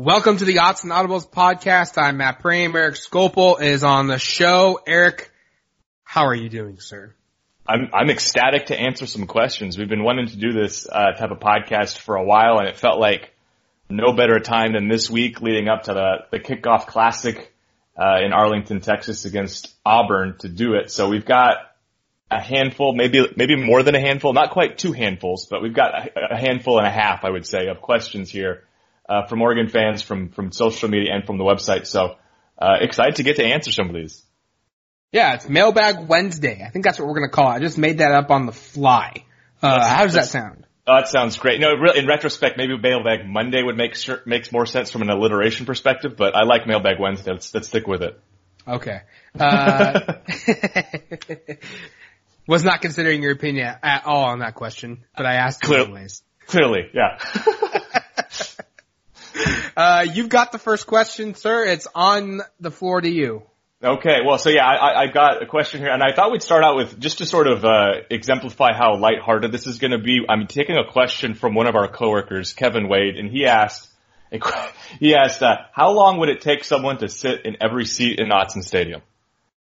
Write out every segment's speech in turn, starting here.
Welcome to the Odds and Audibles podcast. I'm Matt Prehm. Eric Skopil is on the show. Eric, how are you doing, sir? I'm I'm ecstatic to answer some questions. We've been wanting to do this uh, type of podcast for a while, and it felt like no better time than this week leading up to the the kickoff classic uh, in Arlington, Texas, against Auburn to do it. So we've got a handful, maybe maybe more than a handful, not quite two handfuls, but we've got a, a handful and a half, I would say, of questions here uh, from Oregon fans, from from social media, and from the website. So uh, excited to get to answer some of these. Yeah, it's Mailbag Wednesday. I think that's what we're gonna call it. I just made that up on the fly. Uh, how does that sound? Oh, that sounds great. No, in retrospect, maybe Mailbag Monday would make sure, makes more sense from an alliteration perspective, but I like Mailbag Wednesday. Let's, let's stick with it. Okay. Uh, was not considering your opinion at all on that question, but I asked Clear, anyways. Clearly, yeah. uh, you've got the first question, sir. It's on the floor to you. Okay, well, so yeah, I, I got a question here, and I thought we'd start out with just to sort of uh, exemplify how lighthearted this is going to be. I'm taking a question from one of our coworkers, Kevin Wade, and he asked, he asked, uh, how long would it take someone to sit in every seat in Autzen Stadium?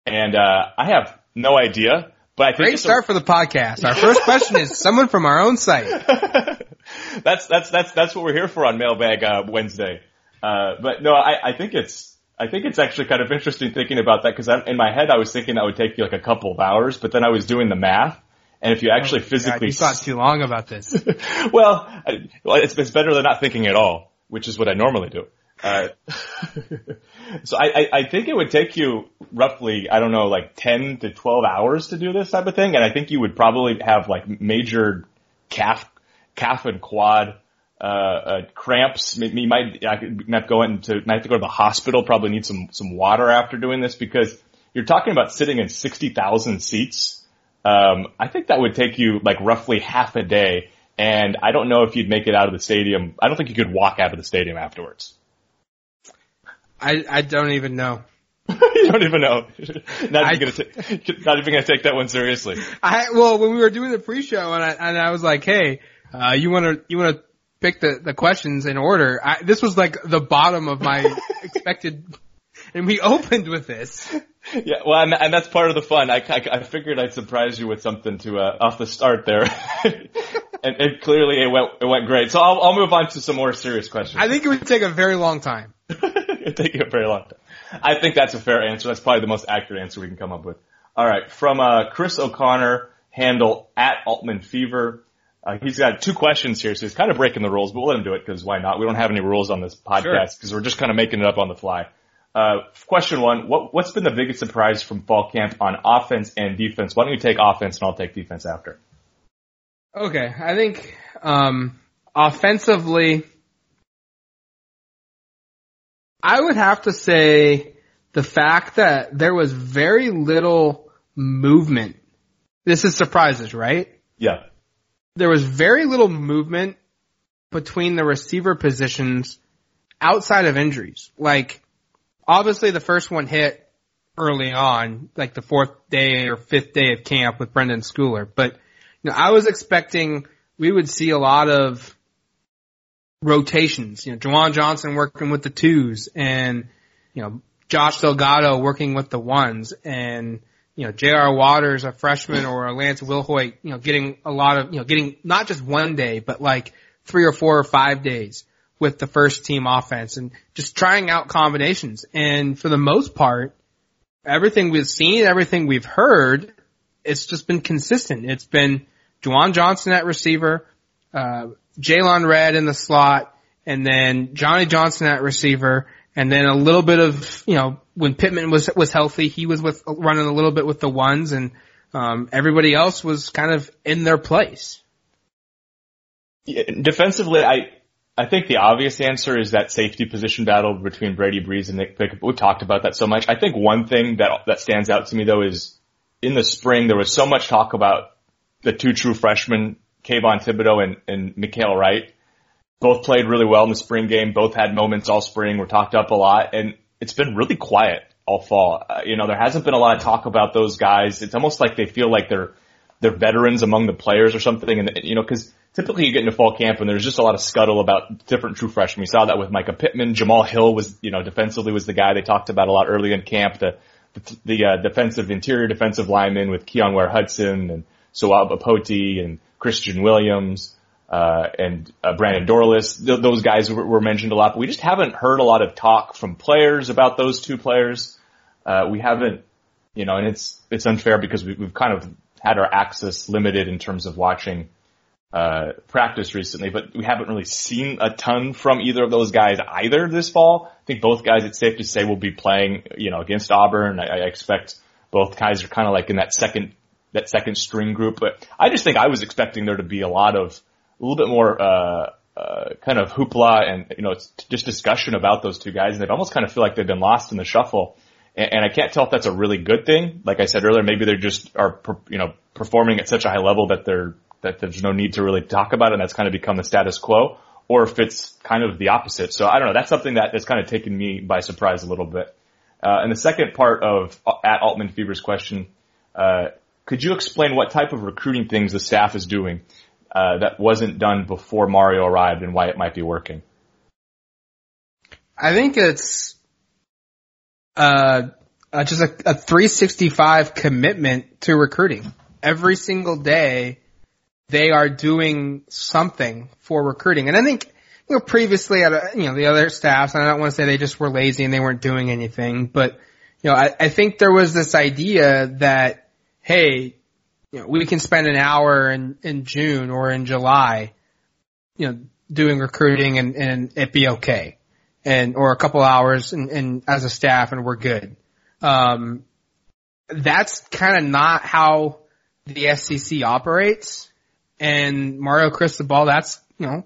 And uh, I have no idea, but I think great start a- for the podcast. Our first question is someone from our own site. that's that's that's that's what we're here for on Mailbag uh, Wednesday. Uh, but no, I, I think it's I think it's actually kind of interesting thinking about that because in my head I was thinking that would take you like a couple of hours, but then I was doing the math, and if you actually oh physically God, you thought too long about this. well, I, well, it's, it's better than not thinking at all, which is what I normally do. So I, I, I think it would take you roughly, I don't know, like 10 to 12 hours to do this type of thing. And I think you would probably have like major calf, calf and quad uh, uh, cramps. You might I might go into might have to go to the hospital. Probably need some some water after doing this because you're talking about sitting in sixty thousand seats. Um, I think that would take you like roughly half a day, and I don't know if you'd make it out of the stadium. I don't think you could walk out of the stadium afterwards. I I don't even know. you don't even know. Not I, even gonna t- not even gonna take that one seriously. I well, when we were doing the pre-show, and I and I was like, hey, uh, you want to you want to pick the, the questions in order. I, this was like the bottom of my expected, and we opened with this. Yeah, well, and, and that's part of the fun. I, I, I, figured I'd surprise you with something to uh, off the start there, and, and, clearly it went it went great. So I'll, I'll move on to some more serious questions. I think it would take a very long time. Take you a very long time. I think that's a fair answer. That's probably the most accurate answer we can come up with. All right, from uh, Chris O'Connor, handle at Altman Fever. Uh, he's got two questions here, so he's kind of breaking the rules, but we'll let him do it because why not? We don't have any rules on this podcast because sure. we're just kind of making it up on the fly. Uh, question one, what, what's been the biggest surprise from fall camp on offense and defense? Why don't you take offense and I'll take defense after? Okay, I think, um, offensively, I would have to say the fact that there was very little movement. This is surprises, right? Yeah there was very little movement between the receiver positions outside of injuries. Like, obviously the first one hit early on, like the fourth day or fifth day of camp with Brenden Schooler. But, you know, I was expecting we would see a lot of rotations. You know, Juwan Johnson working with the twos and, you know, Josh Delgado working with the ones and, you know, J.R. Waters, a freshman, or Lance Wilhoite, you know, getting a lot of, you know, getting not just one day, but like three or four or five days with the first team offense and just trying out combinations. And for the most part, everything we've seen, everything we've heard, it's just been consistent. It's been Juwan Johnson at receiver, uh, Jaylon Redd in the slot, and then Johnny Johnson at receiver, and then a little bit of, you know, when Pittman was, was healthy, he was with, running a little bit with the ones and, um, everybody else was kind of in their place. Yeah, defensively, I, I think the obvious answer is that safety position battle between Brady Breeze and Nick Pickett. We've talked about that so much. I think one thing that, that stands out to me though is in the spring, there was so much talk about the two true freshmen, Kayvon Thibodeaux and, and Mykael Wright both played really well in the spring game. Both had moments all spring. Were talked up a lot, and it's been really quiet all fall. Uh, you know, there hasn't been a lot of talk about those guys. It's almost like they feel like they're they're veterans among the players or something. And you know, because typically you get into fall camp and there's just a lot of scuttle about different true freshmen. We saw that with Mycah Pittman. Jamal Hill was, you know, defensively was the guy they talked about a lot early in camp. The, the, the uh, defensive interior defensive lineman with Keyon Ware-Hudson and Soab Apote and Christian Williams. Uh, and uh, Brandon Dorlus, th- those guys were, were, mentioned a lot, but we just haven't heard a lot of talk from players about those two players. Uh, we haven't, you know, and it's it's unfair because we, we've kind of had our access limited in terms of watching uh, practice recently, but we haven't really seen a ton from either of those guys either this fall. I think both guys, it's safe to say, will be playing, you know, against Auburn. I, I expect both guys are kind of like in that second, that second string group, but I just think I was expecting there to be a lot of, a little bit more, uh, uh, kind of hoopla and, you know, just discussion about those two guys. And they almost kind of feel like they've been lost in the shuffle. And, and I can't tell if that's a really good thing. Like I said earlier, maybe they're just are, you know, performing at such a high level that they're that there's no need to really talk about it and that's kind of become the status quo or if it's kind of the opposite. So I don't know. That's something that has kind of taken me by surprise a little bit. Uh, and the second part of uh, at Altman Fever's question, uh, could you explain what type of recruiting things the staff is doing uh, that wasn't done before Mario arrived and why it might be working? I think it's uh, uh just a, a 365 commitment to recruiting. Every single day, they are doing something for recruiting. And I think, you know, previously at, you know, the other staffs, and I don't want to say they just were lazy and they weren't doing anything, but, you know, I, I think there was this idea that, hey, you know, we can spend an hour in, in June or in July, you know, doing recruiting and, and it be okay. And, or a couple hours and, and as a staff and we're good. Um, that's kind of not how the SEC operates and Mario Cristobal, that's, you know,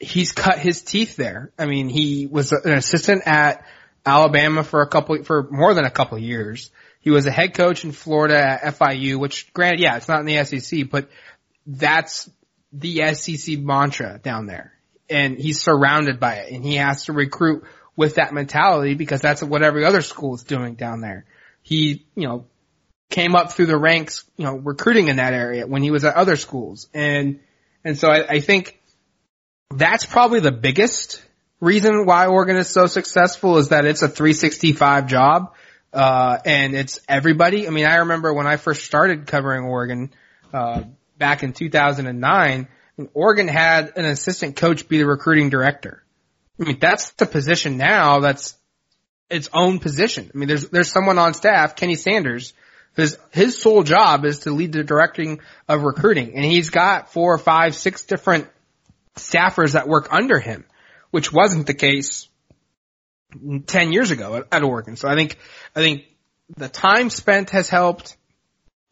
he's cut his teeth there. I mean, he was an assistant at Alabama for a couple, for more than a couple years. He was a head coach in Florida at FIU, which granted, yeah, it's not in the SEC, but that's the SEC mantra down there. And he's surrounded by it and he has to recruit with that mentality because that's what every other school is doing down there. He, you know, came up through the ranks, you know, recruiting in that area when he was at other schools. And, and so I, I think that's probably the biggest reason why Oregon is so successful is that it's a 365 job. Uh, and it's everybody. I mean, I remember when I first started covering Oregon, uh, back in 2009, Oregon had an assistant coach be the recruiting director. I mean, that's the position now that's its own position. I mean, there's, there's someone on staff, Kenny Sanders, his, his sole job is to lead the directing of recruiting and he's got four, five, six different staffers that work under him, which wasn't the case 10 years ago at, Oregon. So I think, I think the time spent has helped.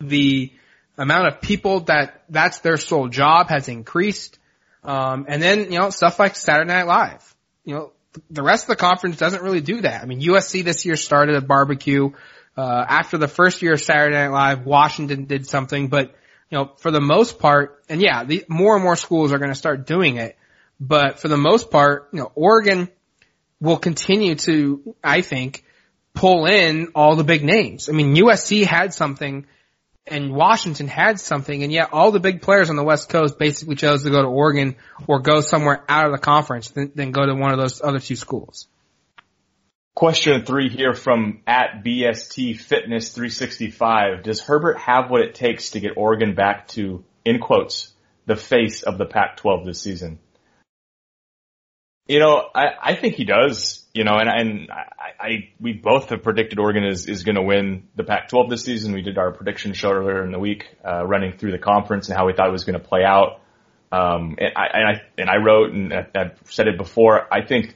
The amount of people that that's their sole job has increased. Um, and then, you know, stuff like Saturday Night Live. You know, the rest of the conference doesn't really do that. I mean, USC this year started a barbecue. Uh, after the first year of Saturday Night Live, Washington did something, but you know, for the most part, and yeah, the, more and more schools are going to start doing it, but for the most part, you know, Oregon will continue to, I think, pull in all the big names. I mean, USC had something and Washington had something and yet all the big players on the West Coast basically chose to go to Oregon or go somewhere out of the conference than, than go to one of those other two schools. Question three here from at BST Fitness 365. Does Herbert have what it takes to get Oregon back to, in quotes, the face of the Pac-12 this season? You know, I, I think he does, you know, and, and I, I, we both have predicted Oregon is, is going to win the Pac-12 this season. We did our prediction show earlier in the week, uh, running through the conference and how we thought it was going to play out. Um, and I, and I, and I wrote and I, I've said it before, I think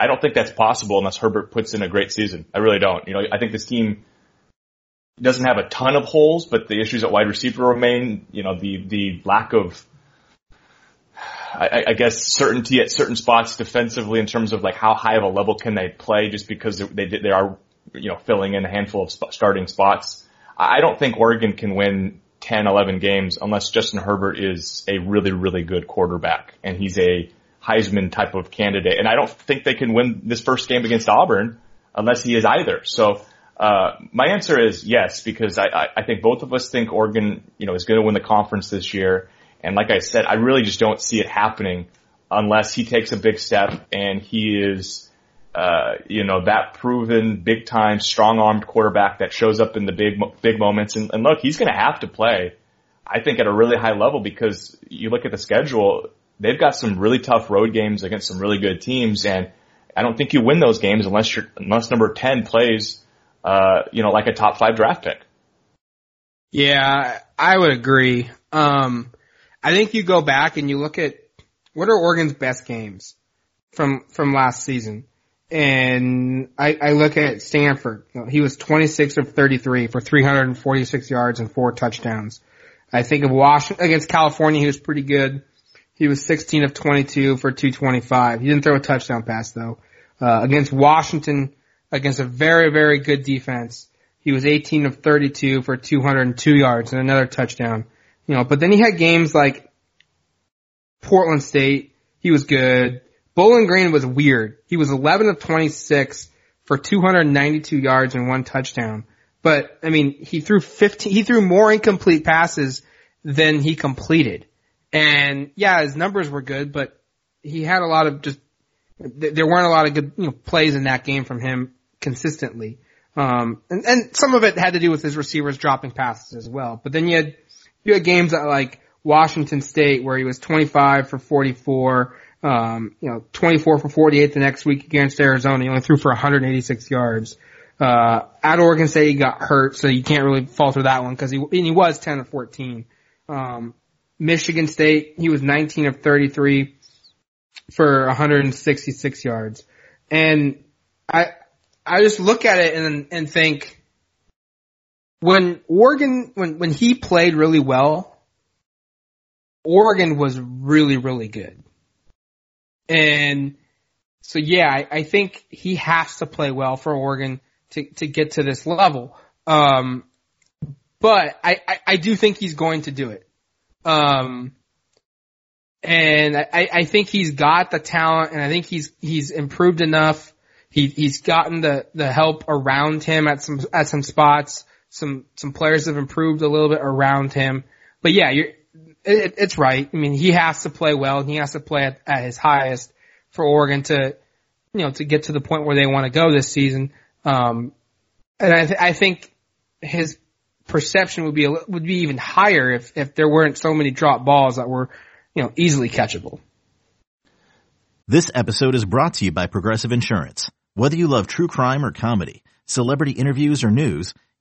I don't think that's possible unless Herbert puts in a great season. I really don't. You know, I think this team doesn't have a ton of holes, but the issues at wide receiver remain. You know, the the lack of, I, I guess, certainty at certain spots defensively in terms of like how high of a level can they play, just because they they are you know filling in a handful of starting spots. I don't think Oregon can win 10, 11 games unless Justin Herbert is a really, really good quarterback and he's a Heisman type of candidate. And I don't think they can win this first game against Auburn unless he is either. So, uh, my answer is yes, because I, I, I think both of us think Oregon, you know, is going to win the conference this year. And like I said, I really just don't see it happening unless he takes a big step and he is, uh, you know, that proven big time, strong armed quarterback that shows up in the big, big moments. And, and look, he's going to have to play, I think at a really high level because you look at the schedule, they've got some really tough road games against some really good teams. And I don't think you win those games unless you're, unless number 10 plays, uh, you know, like a top five draft pick. Yeah, I would agree. Um, I think you go back and you look at what are Oregon's best games from from last season, and I, I look at Stanford. He was 26 of 33 for 346 yards and four touchdowns. I think of Washington against California, he was pretty good. He was 16 of 22 for 225. He didn't throw a touchdown pass though. Uh, against Washington, against a very, very good defense, he was 18 of 32 for 202 yards and another touchdown. You know, but then he had games like Portland State. He was good. Bowling Green was weird. He was 11 of 26 for 292 yards and one touchdown. But I mean, he threw 15, he threw more incomplete passes than he completed. And yeah, his numbers were good, but he had a lot of just, there weren't a lot of good, you know, plays in that game from him consistently. Um, and, and some of it had to do with his receivers dropping passes as well. But then you had, you had games that like Washington State where he was 25 for 44, um, you know, 24 for 48 the next week against Arizona. He only threw for 186 yards. Uh, at Oregon State he got hurt, so you can't really falter that one because he, he was 10 of 14. Um, Michigan State, he was 19 of 33 for 166 yards. And I, I just look at it and, and think when Oregon, when, when he played really well, Oregon was really, really good. And so yeah, I, I think he has to play well for Oregon to, to get to this level. Um, but I, I, I do think he's going to do it. Um, and I, I think he's got the talent and I think he's, he's improved enough. He, he's gotten the, the help around him at some, at some spots. Some, some players have improved a little bit around him. But yeah, you're, it, it's right. I mean, he has to play well he has to play at, at his highest for Oregon to, you know, to get to the point where they want to go this season. Um, and I, th- I think his perception would be a, would be even higher if if there weren't so many drop balls that were, you know, easily catchable. This episode is brought to you by Progressive Insurance. Whether you love true crime or comedy, celebrity interviews or news,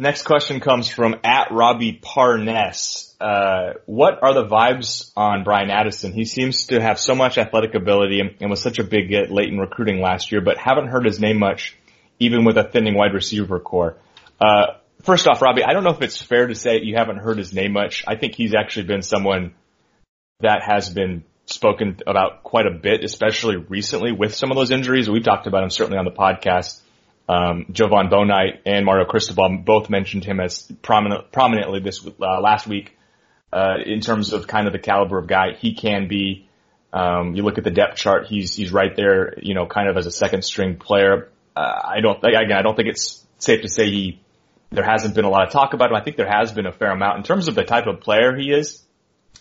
Next question comes from at Robbie Parness. Uh, what are the vibes on Bryan Addison? He seems to have so much athletic ability and, and was such a big get late in recruiting last year, but haven't heard his name much, even with a thinning wide receiver corps. Uh, first off, Robbie, I don't know if it's fair to say you haven't heard his name much. I think he's actually been someone that has been spoken about quite a bit, especially recently with some of those injuries. We've talked about him certainly on the podcast. Um, Jovon Bouknight and Mario Cristobal both mentioned him as prominent, prominently this uh, last week uh, in terms of kind of the caliber of guy he can be. Um, you look at the depth chart; he's he's right there, you know, kind of as a second string player. Uh, I don't again, I don't think it's safe to say he there hasn't been a lot of talk about him. I think there has been a fair amount in terms of the type of player he is.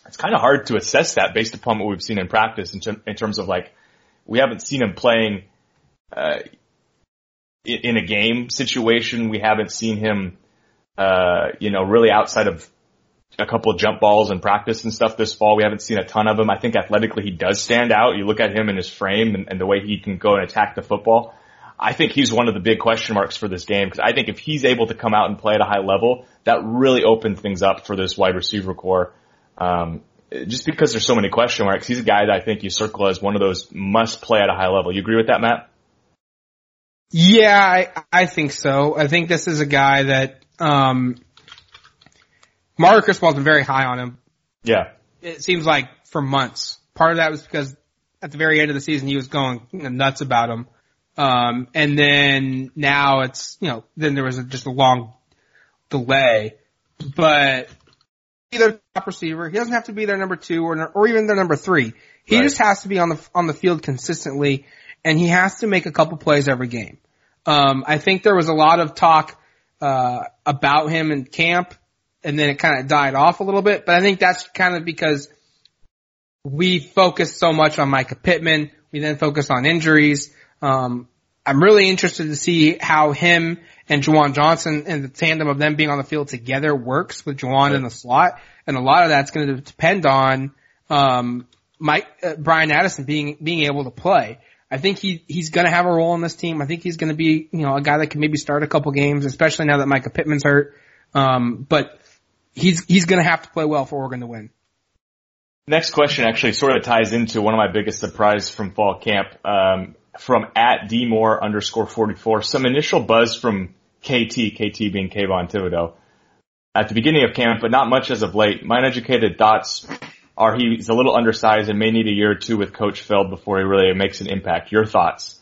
It's kind of hard to assess that based upon what we've seen in practice in, ter- in terms of like we haven't seen him playing. Uh, in a game situation. We haven't seen him, uh, you know, really outside of a couple of jump balls in practice and stuff this fall. We haven't seen a ton of him. I think athletically he does stand out. You look at him and his frame and, and the way he can go and attack the football. I think he's one of the big question marks for this game because I think if he's able to come out and play at a high level, that really opens things up for this wide receiver corps. Um, just because there's so many question marks, he's a guy that I think you circle as one of those must play at a high level. You agree with that, Matt? Yeah, I, I think so. I think this is a guy that, um, Mario Cristobal's been very high on him. Yeah. It seems like for months. Part of that was because at the very end of the season he was going nuts about him. Um, and then now it's, you know, then there was a, just a long delay, but either top receiver, he doesn't have to be their number two or, or even their number three. He Right. just has to be on the, on the field consistently and he has to make a couple plays every game. Um, I think there was a lot of talk, uh, about him in camp and then it kind of died off a little bit, but I think that's kind of because we focused so much on Mycah Pittman. We then focused on injuries. Um, I'm really interested to see how him and Juwan Johnson and the tandem of them being on the field together works with Juwan in the slot. And a lot of that's going to depend on, um, Mike, uh, Bryan Addison being, being able to play. I think he, he's going to have a role in this team. I think he's going to be, you know, a guy that can maybe start a couple games, especially now that Mycah Pittman's hurt. Um, but he's, he's going to have to play well for Oregon to win. Next question actually sort of ties into one of my biggest surprise from fall camp. Um, from at dmore underscore 44, some initial buzz from KT, KT being Kayvon Thibodeaux at the beginning of camp, but not much as of late. My uneducated thoughts are he's a little undersized and may need a year or two with Coach Feld before he really makes an impact. Your thoughts?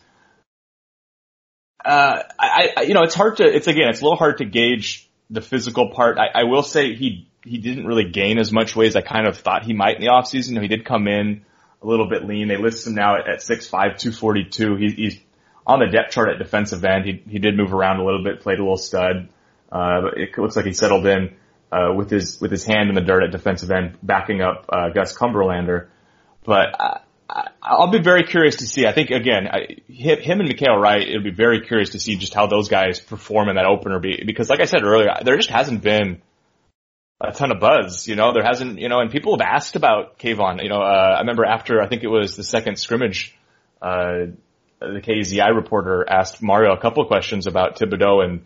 Uh, I, I, you know, it's hard to, it's again, it's a little hard to gauge the physical part. I, I will say he, he didn't really gain as much weight as I kind of thought he might in the offseason. He did come in a little bit lean. They list him now at, at 6'5", 242. He, he's on the depth chart at defensive end. He, he did move around a little bit, played a little stud. Uh, but it looks like he settled in, uh, with his, with his hand in the dirt at defensive end, backing up, uh, Gus Cumberlander. But I, I'll be very curious to see. I think again, I, him and Mykael Wright, it'll be very curious to see just how those guys perform in that opener. Be, because like I said earlier, there just hasn't been a ton of buzz, you know, there hasn't, you know, and people have asked about Kayvon, you know, uh, I remember after, I think it was the second scrimmage, uh, the KEZI reporter asked Mario a couple of questions about Thibodeaux and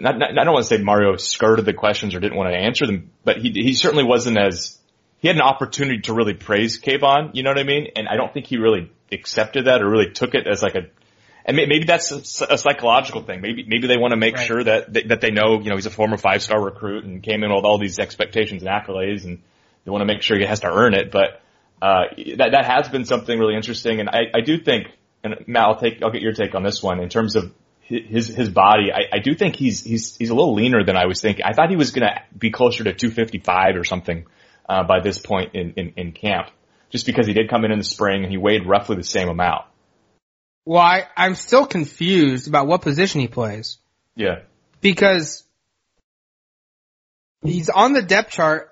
not, not, I don't want to say Mario skirted the questions or didn't want to answer them, but he, he certainly wasn't as, he had an opportunity to really praise Kayvon, you know what I mean? And I don't think he really accepted that or really took it as like a, and maybe that's a, a psychological thing. Maybe maybe they want to make Right. sure that they, that they know you know he's a former five star recruit and came in with all these expectations and accolades, and they want to make sure he has to earn it. But uh, that that has been something really interesting, and I, I do think, and Matt, I'll take I'll get your take on this one in terms of his his body. I, I do think he's he's he's a little leaner than I was thinking. I thought he was going to be closer to 255 or something uh, by this point in, in in camp, just because he did come in in the spring and he weighed roughly the same amount. Well, I, I'm still confused about what position he plays Yeah. because he's on the depth chart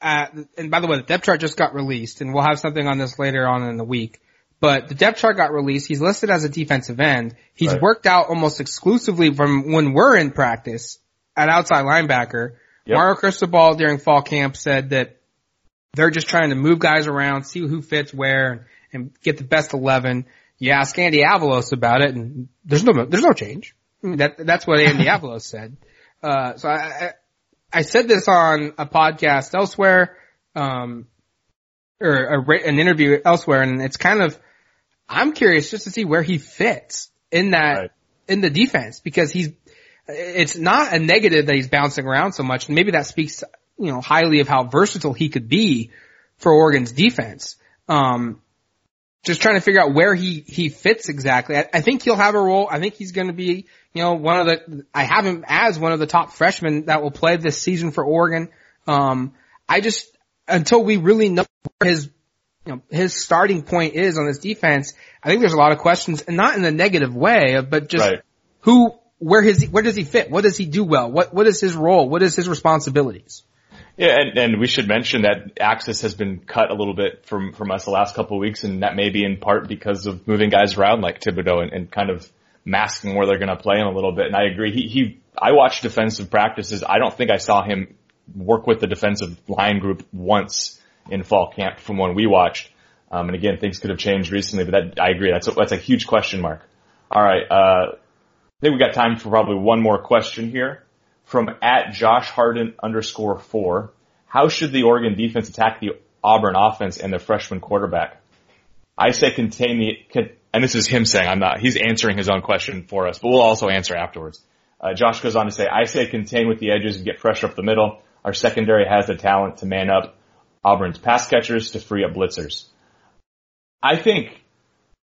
at, and by the way, the depth chart just got released and we'll have something on this later on in the week. But the depth chart got released. He's listed as a defensive end. He's Right. worked out almost exclusively from when we're in practice at outside linebacker. Yep. Mario Cristobal during fall camp said that they're just trying to move guys around, see who fits where, and get the best eleven. You ask Andy Avalos about it, and there's no there's no change. That that's what Andy Avalos said. Uh, so I, I I said this on a podcast elsewhere, um, or a, an interview elsewhere, and it's kind of I'm curious just to see where he fits in that Right. in the defense because he's it's not a negative that he's bouncing around so much. and Maybe that speaks, you know, highly of how versatile he could be for Oregon's defense. Um, just trying to figure out where he, he fits exactly. I, I think he'll have a role. I think he's going to be, you know, one of the, I have him as one of the top freshmen that will play this season for Oregon. Um, I just, until we really know where his, you know, his starting point is on this defense, I think there's a lot of questions and not in a negative way, but just Right. who, where his, where does he fit? What does he do well? What, what is his role? What is his responsibilities? Yeah, and, and we should mention that Axis has been cut a little bit from, from us the last couple of weeks, and that may be in part because of moving guys around like Thibodeaux and, and kind of masking where they're going to play him a little bit. And I agree. He, he, I watched defensive practices. I don't think I saw him work with the defensive line group once in fall camp from when we watched. Um, and again, things could have changed recently, but that, I agree. That's a, that's a huge question mark. All right. Uh, I think we got time for probably one more question here from at Josh Harden underscore four. How should the Oregon defense attack the Auburn offense and their freshman quarterback? I say contain the, and this is him saying, I'm not, he's answering his own question for us, but we'll also answer afterwards. Uh, Josh goes on to say, I say contain with the edges and get pressure up the middle. Our secondary has the talent to man up Auburn's pass catchers to free up blitzers. I think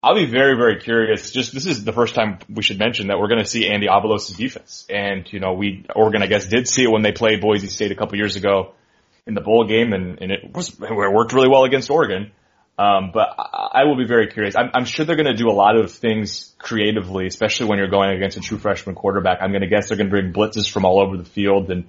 I'll be very, very curious. Just this is the first time we should mention that we're going to see Andy Avalos' defense, and you know we Oregon I guess did see it when they played Boise State a couple years ago in the bowl game, and, and it was it worked really well against Oregon. Um, but I, will be very curious. I'm, I'm sure they're going to do a lot of things creatively, especially when you're going against a true freshman quarterback. I'm going to guess they're going to bring blitzes from all over the field, and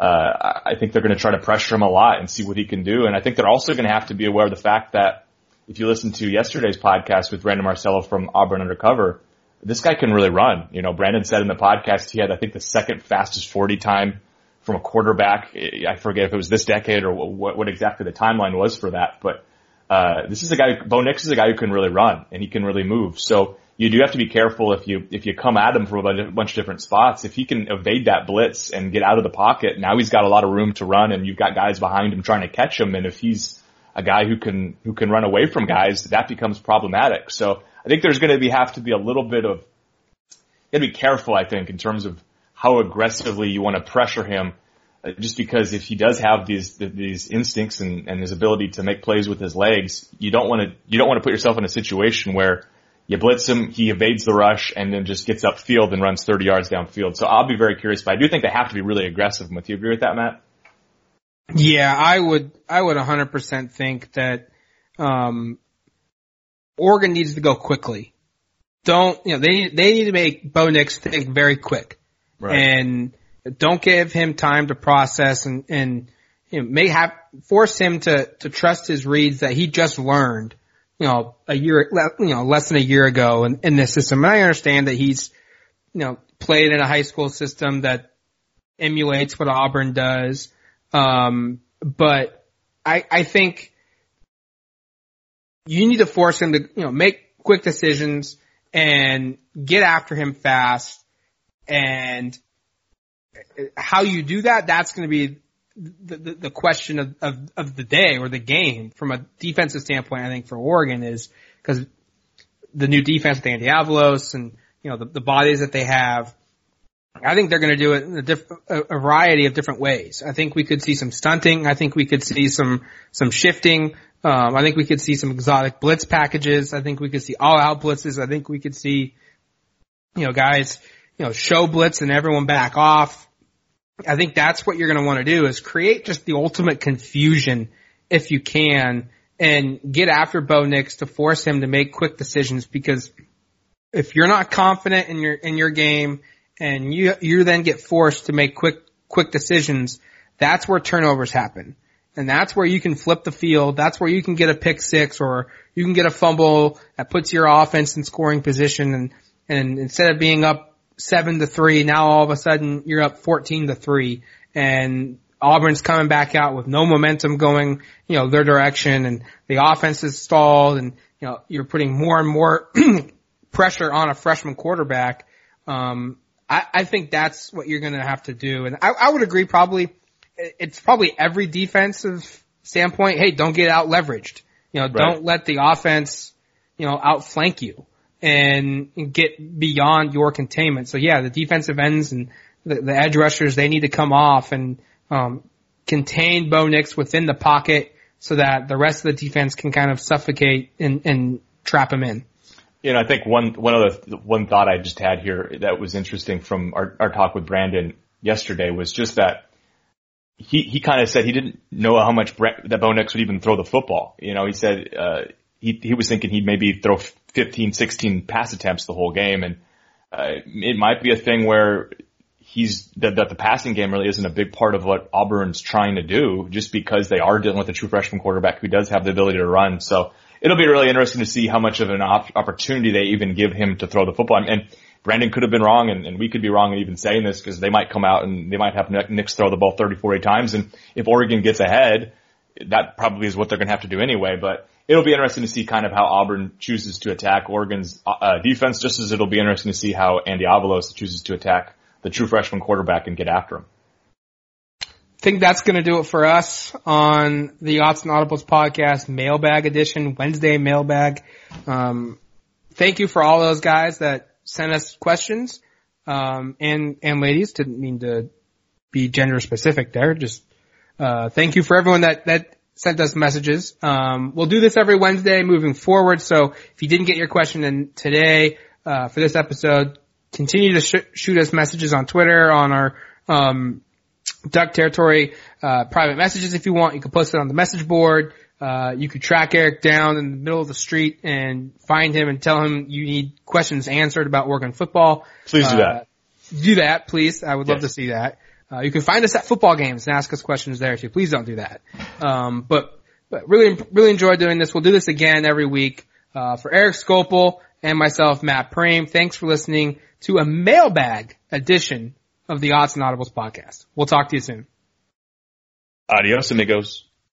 uh, I think they're going to try to pressure him a lot and see what he can do. And I think they're also going to have to be aware of the fact that if you listen to yesterday's podcast with Brandon Marcello from Auburn Undercover, this guy can really run. You know, Brandon said in the podcast he had, I think, the second fastest 40 time from a quarterback. I forget if it was this decade or what, what exactly the timeline was for that, but uh, this is a guy, Bo Nix is a guy who can really run and he can really move. So you do have to be careful if you, if you come at him from a bunch of different spots. If he can evade that blitz and get out of the pocket, now he's got a lot of room to run and you've got guys behind him trying to catch him. And if he's, a guy who can who can run away from guys, that becomes problematic. So I think there's going to be have to be a little bit of you got to be careful. I think in terms of how aggressively you want to pressure him, uh, just because if he does have these these instincts and, and his ability to make plays with his legs, you don't want to you don't want to put yourself in a situation where you blitz him, he evades the rush, and then just gets upfield and runs 30 yards downfield. So I'll be very curious, but I do think they have to be really aggressive with you. Agree with that, Matt? Yeah, I would, I would 100% think that, um, Oregon needs to go quickly. Don't, you know, they, they need to make Bo Nix think very quick. Right. And don't give him time to process and, and, you know, may have, force him to, to trust his reads that he just learned, you know, a year, you know, less than a year ago in, in this system. And I understand that he's, you know, played in a high school system that emulates what Auburn does. Um, but I, I think you need to force him to, you know, make quick decisions and get after him fast. And how you do that, that's going to be the, the, question of, of, of the day or the game from a defensive standpoint, I think for Oregon is because the new defense with Andy Avalos and, you know, the, the bodies that they have, I think they're going to do it in a, diff- a variety of different ways. I think we could see some stunting. I think we could see some some shifting. Um, I think we could see some exotic blitz packages. I think we could see all out blitzes. I think we could see, you know, guys, you know, show blitz and everyone back off. I think that's what you're going to want to do is create just the ultimate confusion if you can and get after Bo Nix to force him to make quick decisions because if you're not confident in your, in your game and you you then get forced to make quick quick decisions, that's where turnovers happen. And that's where you can flip the field. That's where you can get a pick six or you can get a fumble that puts your offense in scoring position and, and instead of being up seven to three, now all of a sudden you're up 14 to three and Auburn's coming back out with no momentum going, you know, their direction and the offense is stalled and, you know, you're putting more and more pressure on a freshman quarterback. Um, I, I think that's what you're going to have to do. And I, I would agree probably it's probably every defensive standpoint. Hey, don't get out leveraged. You know, right. don't let the offense, you know, outflank you and get beyond your containment. So yeah, the defensive ends and the, the edge rushers, they need to come off and, um, contain Bo Nix within the pocket so that the rest of the defense can kind of suffocate and, and trap him in. You know, I think one one other one thought I just had here that was interesting from our, our talk with Brandon yesterday was just that he he kind of said he didn't know how much that Bo Nix would even throw the football. You know, he said uh, he he was thinking he'd maybe throw 15, 16 pass attempts the whole game, and uh, it might be a thing where he's that, that the passing game really isn't a big part of what Auburn's trying to do, just because they are dealing with a true freshman quarterback who does have the ability to run. So it'll be really interesting to see how much of an op- opportunity they even give him to throw the football. And Brandon could have been wrong and, and we could be wrong in even saying this because they might come out and they might have Nix throw the ball 30, 40 times. And if Oregon gets ahead, that probably is what they're going to have to do anyway. But it'll be interesting to see kind of how Auburn chooses to attack Oregon's uh, defense, just as it'll be interesting to see how Andy Avalos chooses to attack the true freshman quarterback and get after him. I think that's going to do it for us on the Odds and Audibles podcast mailbag edition, Wednesday mailbag. Um, thank you for all those guys that sent us questions, um, and, and ladies. Didn't mean to be gender specific there. Just, uh, thank you for everyone that, that sent us messages. Um, we'll do this every Wednesday moving forward. So if you didn't get your question in today, uh, for this episode, continue to sh- shoot us messages on Twitter, on our, um, Duck Territory, uh, private messages if you want. You can post it on the message board. Uh, you could track Eric down in the middle of the street and find him and tell him you need questions answered about Oregon football. Please do that. Uh, do that, please. I would yes. love to see that. Uh, you can find us at football games and ask us questions there too. Please don't do that. Um, but, but really, really enjoy doing this. We'll do this again every week. Uh, for Eric Skopil and myself, Matt Prehm, thanks for listening to a mailbag edition of the Odds and Audibles podcast. We'll talk to you soon. Adios, amigos.